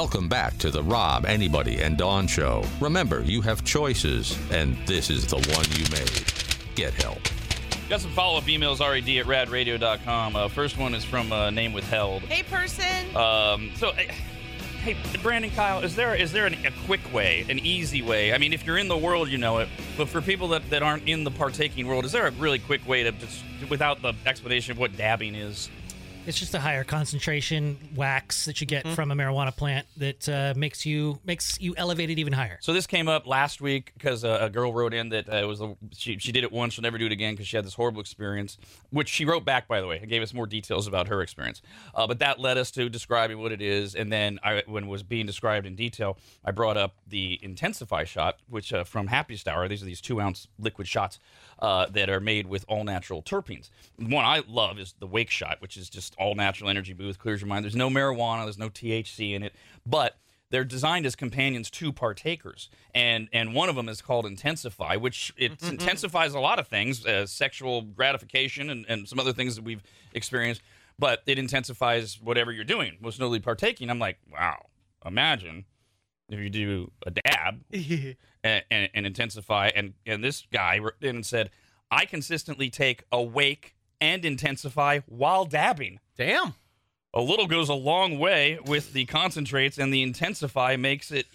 Welcome back to the Rob, Arnie, and Dawn Show. Remember, you have choices, and this is the one you made. Get help. Got some follow up emails, rad at radradio.com. Uh, first one is from uh, Name Withheld. Hey, person. Um, so, uh, hey, Brandon, Kyle, is there is there an, a quick way, an easy way? I mean, if you're in the world, you know it. But for people that, that aren't in the partaking world, is there a really quick way to just, without the explanation of what dabbing is? It's just a higher concentration wax that you get from a marijuana plant that uh, makes you makes you elevate it even higher. So this came up last week because uh, a girl wrote in that uh, it was a, she she did it once, she'll never do it again because she had this horrible experience, which she wrote back by the way, and gave us more details about her experience. Uh, but that led us to describing what it is, and then I, when it was being described in detail, I brought up the Intensify shot, which uh, from Happiest Hour. These are these two ounce liquid shots uh, that are made with all natural terpenes. The one I love is the Wake Shot, which is just all natural energy boost, clears your mind. There's no marijuana, there's no THC in it, but they're designed as companions to partakers, and and one of them is called Intensify, which it intensifies a lot of things, uh, sexual gratification and, and some other things that we've experienced, but it intensifies whatever you're doing, most notably partaking. I'm like, wow, imagine if you do a dab and, and, and intensify. And, and this guy wrote in and said, I consistently take awake and intensify while dabbing. Damn. A little goes a long way with the concentrates, and the intensify makes it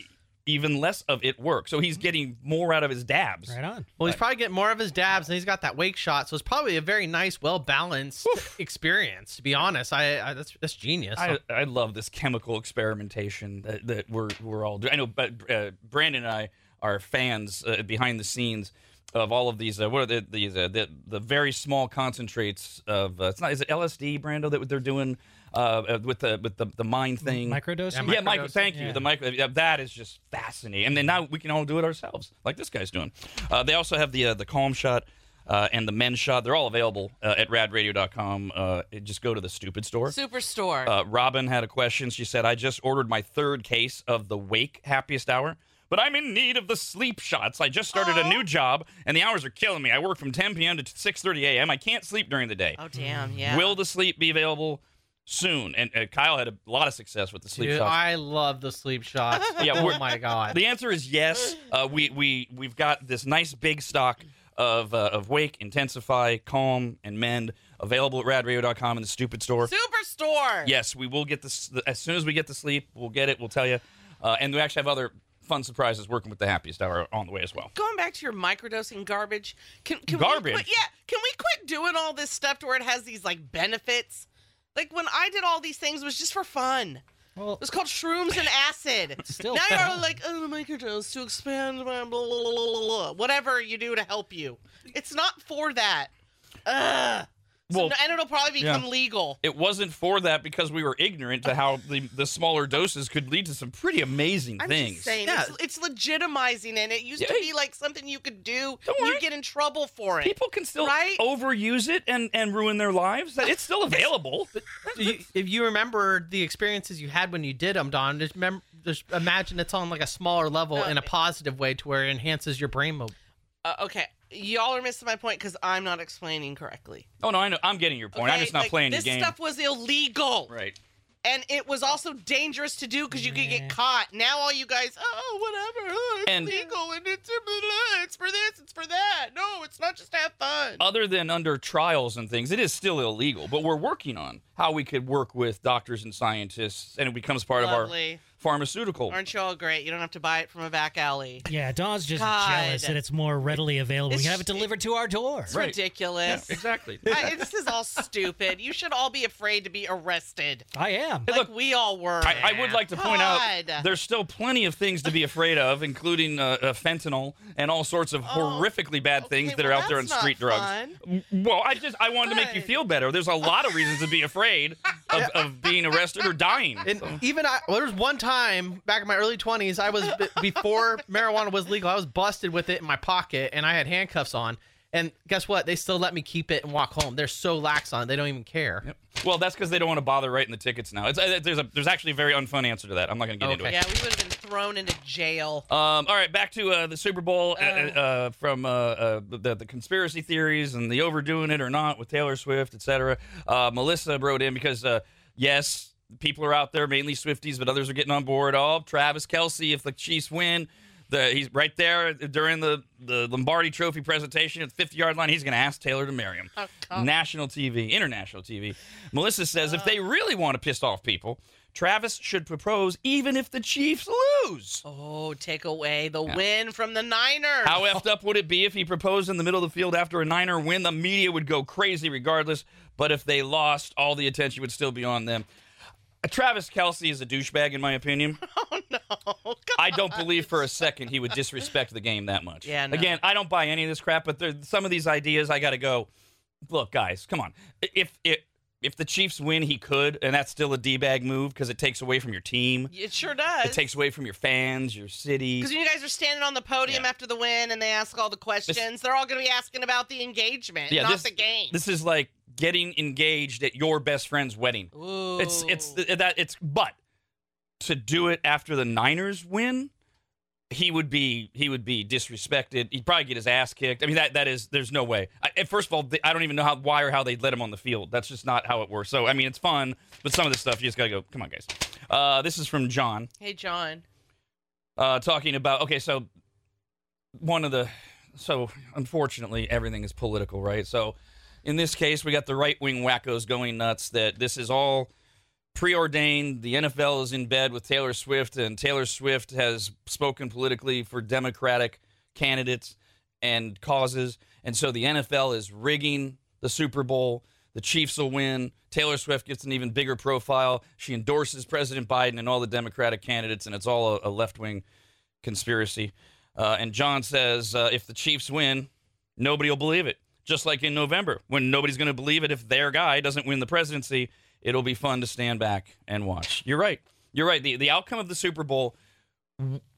even less of it work. So he's getting more out of his dabs. Right on. Well, he's probably getting more of his dabs, and he's got that wake shot, so it's probably a very nice, well balanced experience. To be honest, I, I that's that's genius. I, I love this chemical experimentation that, that we're we're all doing. I know, but uh, Brandon and I are fans uh, behind the scenes of all of these. Uh, what are the, these? Uh, the the very small concentrates of. Uh, it's not. Is it LSD, Brando? That they're doing uh, uh, with the with the the mind thing. Microdosing. Yeah, Michael. microdosing, Thank you. yeah. The micro. Yeah, that is just fascinating. And then now we can all do it ourselves, like this guy's doing. Uh, they also have the uh, the Calm Shot. Uh, and the men's shot, they're all available uh, at radradio.com. Uh, just go to the stupid store. Superstore. Uh, Robin had a question. She said, I just ordered my third case of the Wake Happiest Hour, but I'm in need of the sleep shots. I just started a new job, and the hours are killing me. I work from 10 p.m. to 6.30 a.m. I can't sleep during the day. oh, damn. Yeah. Will the sleep be available soon? And uh, Kyle had a lot of success with the sleep Dude, shots. I love the sleep shots. Yeah, oh my god. The answer is yes. Uh, we we we've got this nice big stock of uh, of Wake, Intensify, Calm, and Mend available at radradio.com in the stupid store. Superstore. Yes, we will get this as soon as we get to sleep. We'll get it. We'll tell you, uh, and we actually have other fun surprises working with the Happiest Hour on the way as well. Going back to your microdosing garbage, can, can Garbage? We quit, yeah, can we quit doing all this stuff to where it has these like benefits? Like when I did all these things, it was just for fun. Well, It was called shrooms and acid. still now you're like, oh, the microdose to expand my blah, blah, blah, blah, blah, whatever you do to help you. It's not for that. Ugh. So, Well, and it'll probably become yeah. legal. It wasn't for that because we were ignorant to how the, the smaller doses could lead to some pretty amazing I'm things. just saying, Yeah. it's, it's legitimizing it. It used Yeah. to be like something you could do. Dawn't worry. You get in trouble for it. People can still Right? overuse it and, and ruin their lives. That It's still available. Do you, if you remember the experiences you had when you did them, Don, just, mem- just imagine it's on like a smaller level No, in a positive way to where it enhances your brain mode. Uh, okay, y'all are missing my point because I'm not explaining correctly. Oh no, I know. I'm getting your point. I'm just not Like, playing this your game. stuff was illegal, right. and it was also dangerous to do because you could get caught. Now all you guys, oh whatever, oh, it's And- legal and it's it's for this, it's for that. No, it's not just to have fun. Other than under trials and things, it is still illegal. But we're working on how we could work with doctors and scientists, and it becomes part of our Lovely. Pharmaceutical. Aren't you all great? You don't have to buy it from a back alley. yeah, Dawn's just God. jealous that it's more readily available. we It's- can have it delivered to our door. It's Right. ridiculous. exactly. I, this is all stupid. You should all be afraid to be arrested, I am. like look, we all were. I, I would like to point God. out there's still plenty of things to be afraid of, including uh, uh, fentanyl and all sorts of horrifically bad things Oh, Okay, that are well, out there on that's not street drugs. fun. Well, I just I wanted to make you feel better. There's a lot of reasons to be afraid of, of being arrested or dying. And even I, well, there was one time back in my early 20s, I was b- before marijuana was legal. I was busted with it in my pocket, and I had handcuffs on. And guess what? They still let me keep it and walk home. They're so lax on it; they don't even care. Yep. Well, that's because they don't want to bother writing the tickets now. It's, uh, there's a there's actually a very unfun answer to that. I'm not going to get into it. Yeah, we would have been thrown into jail. Um, all right, back to uh, the Super Bowl uh, uh, from uh, uh, the, the conspiracy theories and the overdoing it or not with Taylor Swift, etc. Uh, Melissa wrote in because uh, yes, people are out there, mainly Swifties, but others are getting on board. Oh, Travis Kelce, if the Chiefs win, the he's right there during the, the Lombardi Trophy presentation at the 50 yard line. He's going to ask Taylor to marry him. Oh, oh. National TV, international TV. Melissa says if they oh. really want to piss off people, Travis should propose even if the Chiefs lose. Oh, take away the win from the Niners. How effed up would it be if he proposed in the middle of the field after a Niner win? The media would go crazy regardless. But if they lost, all the attention would still be on them. Travis Kelce is a douchebag, in my opinion. oh no! Come I don't believe for a second he would disrespect the game that much. Yeah, no. Again, I don't buy any of this crap, but there, some of these ideas, I got to go. Look, guys, come on. If if if the Chiefs win, he could, and that's still a d bag move because it takes away from your team. It sure does. It takes away from your fans, your city. Because when you guys are standing on the podium Yeah. after the win and they ask all the questions, they're all going to be asking about the engagement, Yeah, not this- the game. This is like getting engaged at your best friend's wedding. Ooh. It's it's that it's but to do it after the Niners win, he would be he would be disrespected. He'd probably get his ass kicked. I mean that that is there's no way. I, first of all, I don't even know how why or how they'd let him on the field. That's just not how it works. So I mean it's fun, but some of this stuff you just gotta go. Come on, guys. Uh, this is from John Hey, John. uh, talking about okay, so one of the so unfortunately everything is political, right? So in this case, we got the right wing wackos going nuts that this is all preordained. The NFL is in bed with Taylor Swift, and Taylor Swift has spoken politically for Democratic candidates and causes, and so the NFL is rigging the Super Bowl. The Chiefs will win. Taylor Swift gets an even bigger profile. She endorses President Biden and all the Democratic candidates, and it's all a, a left wing conspiracy. Uh, and John says uh, if the Chiefs win, nobody will believe it. Just like in November, when nobody's going to believe it if their guy doesn't win the presidency, it'll be fun to stand back and watch. You're right. You're right. The, the outcome of the Super Bowl,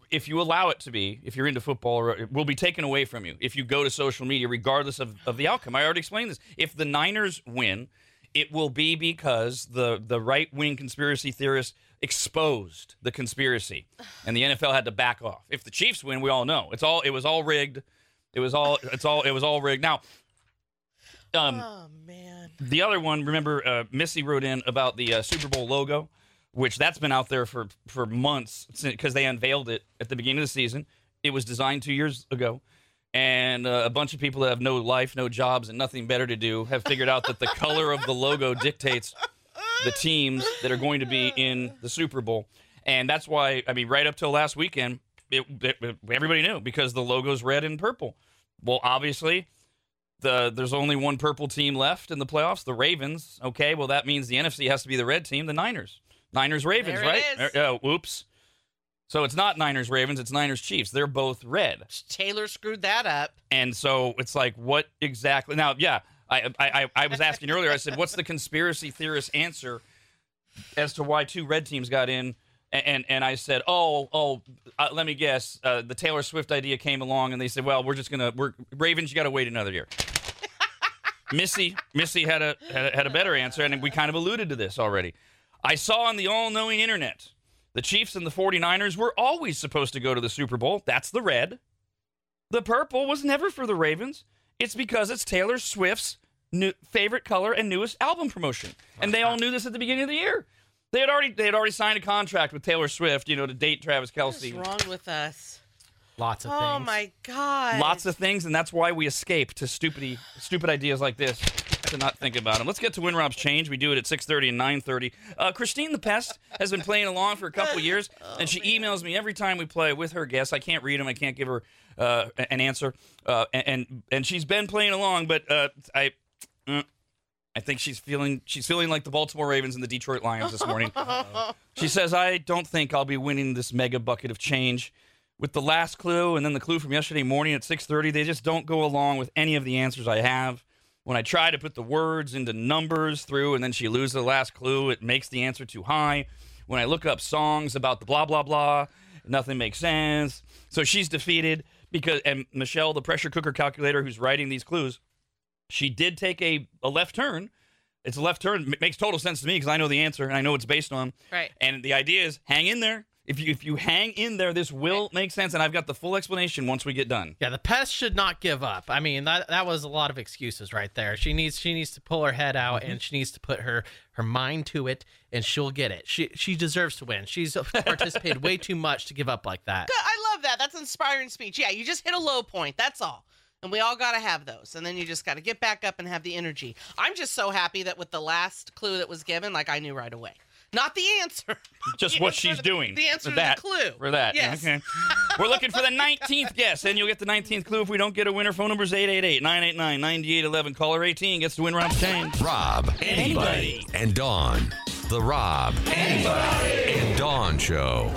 if you allow it to be, if you're into football, will be taken away from you if you go to social media, regardless of, of the outcome. I already explained this. If the Niners win, it will be because the, the right wing conspiracy theorists exposed the conspiracy, and the NFL had to back off. If the Chiefs win, we all know it's all it was all rigged. It was all it's all it was all rigged. Now, um, Oh, man. the other one, remember, uh, Missy wrote in about the uh, Super Bowl logo, which that's been out there for for months because they unveiled it at the beginning of the season. It was designed two years ago, and uh, a bunch of people that have no life, no jobs, and nothing better to do have figured out that the color of the logo dictates the teams that are going to be in the Super Bowl, and that's why I mean, right up till last weekend, it, it- everybody knew because the logo's red and purple. Well, obviously, the there's only one purple team left in the playoffs, the Ravens. Okay, well that means the NFC has to be the red team, the Niners. Niners Ravens, right? is. Uh, uh, whoops. So it's not Niners Ravens, it's Niners Chiefs. They're both red. Taylor screwed that up. And so it's like what exactly Now, yeah, I I I, I was asking earlier. I said what's the conspiracy theorist answer as to why two red teams got in? And and, I said, "Oh, oh, uh, let me guess. Uh, the Taylor Swift idea came along and they said, "Well, we're just going to we're Ravens, you got to wait another year." Missy, Missy had a, had a had a better answer, and we kind of alluded to this already. I saw on the all-knowing internet the Chiefs and the 49ers were always supposed to go to the Super Bowl. That's the red. The purple was never for the Ravens. It's because it's Taylor Swift's new, favorite color and newest album promotion, and they all knew this at the beginning of the year. They had already they had already signed a contract with Taylor Swift, you know, to date Travis Kelce. What's wrong with us? Lots of Oh, things. Oh my God. Lots of things, and that's why we escape to stupid, stupid ideas like this to not think about them. Let's get to Win Rob's Change. We do it at 6.30 and 9.30. Uh, Christine the Pest has been playing along for a couple years, and she emails me every time we play with her guests. I can't read them. I can't give her uh, an answer. Uh, and and she's been playing along, but uh, I... mm, I think she's feeling she's feeling like the Baltimore Ravens and the Detroit Lions this morning. She says, I don't think I'll be winning this mega bucket of change. With the last clue and then the clue from yesterday morning at 6:30, they just don't go along with any of the answers I have. When I try to put the words into numbers through and then she loses the last clue, it makes the answer too high. When I look up songs about the blah blah blah, nothing makes sense. So she's defeated because and Michelle, the pressure cooker calculator who's writing these clues, she did take a, a left turn. It's a left turn. M- makes total sense to me because I know the answer and I know it's based on. Right. And the idea is hang in there. If you if you hang in there, this will make sense, and I've got the full explanation once we get done. Yeah, the pest should not give up. I mean, that that was a lot of excuses right there. She needs she needs to pull her head out mm-hmm. and she needs to put her her mind to it, and she'll get it. She she deserves to win. She's participated way too much to give up like that. Good, I love that. That's inspiring speech. Yeah, you just hit a low point. That's all. And we all got to have those. And then you just got to get back up and have the energy. I'm just so happy that with the last clue that was given, like I knew right away. Not the answer. Just The what answer she's to- doing. The answer for to that. the clue. For that. Yes. Okay. We're looking for the 19th guess, and you'll get the 19th clue if we don't get a winner. Phone number is 888 989 9811. Caller 18 gets to win round 10. Rob, Arnie, and Dawn. The Rob, Arnie, and Dawn Show.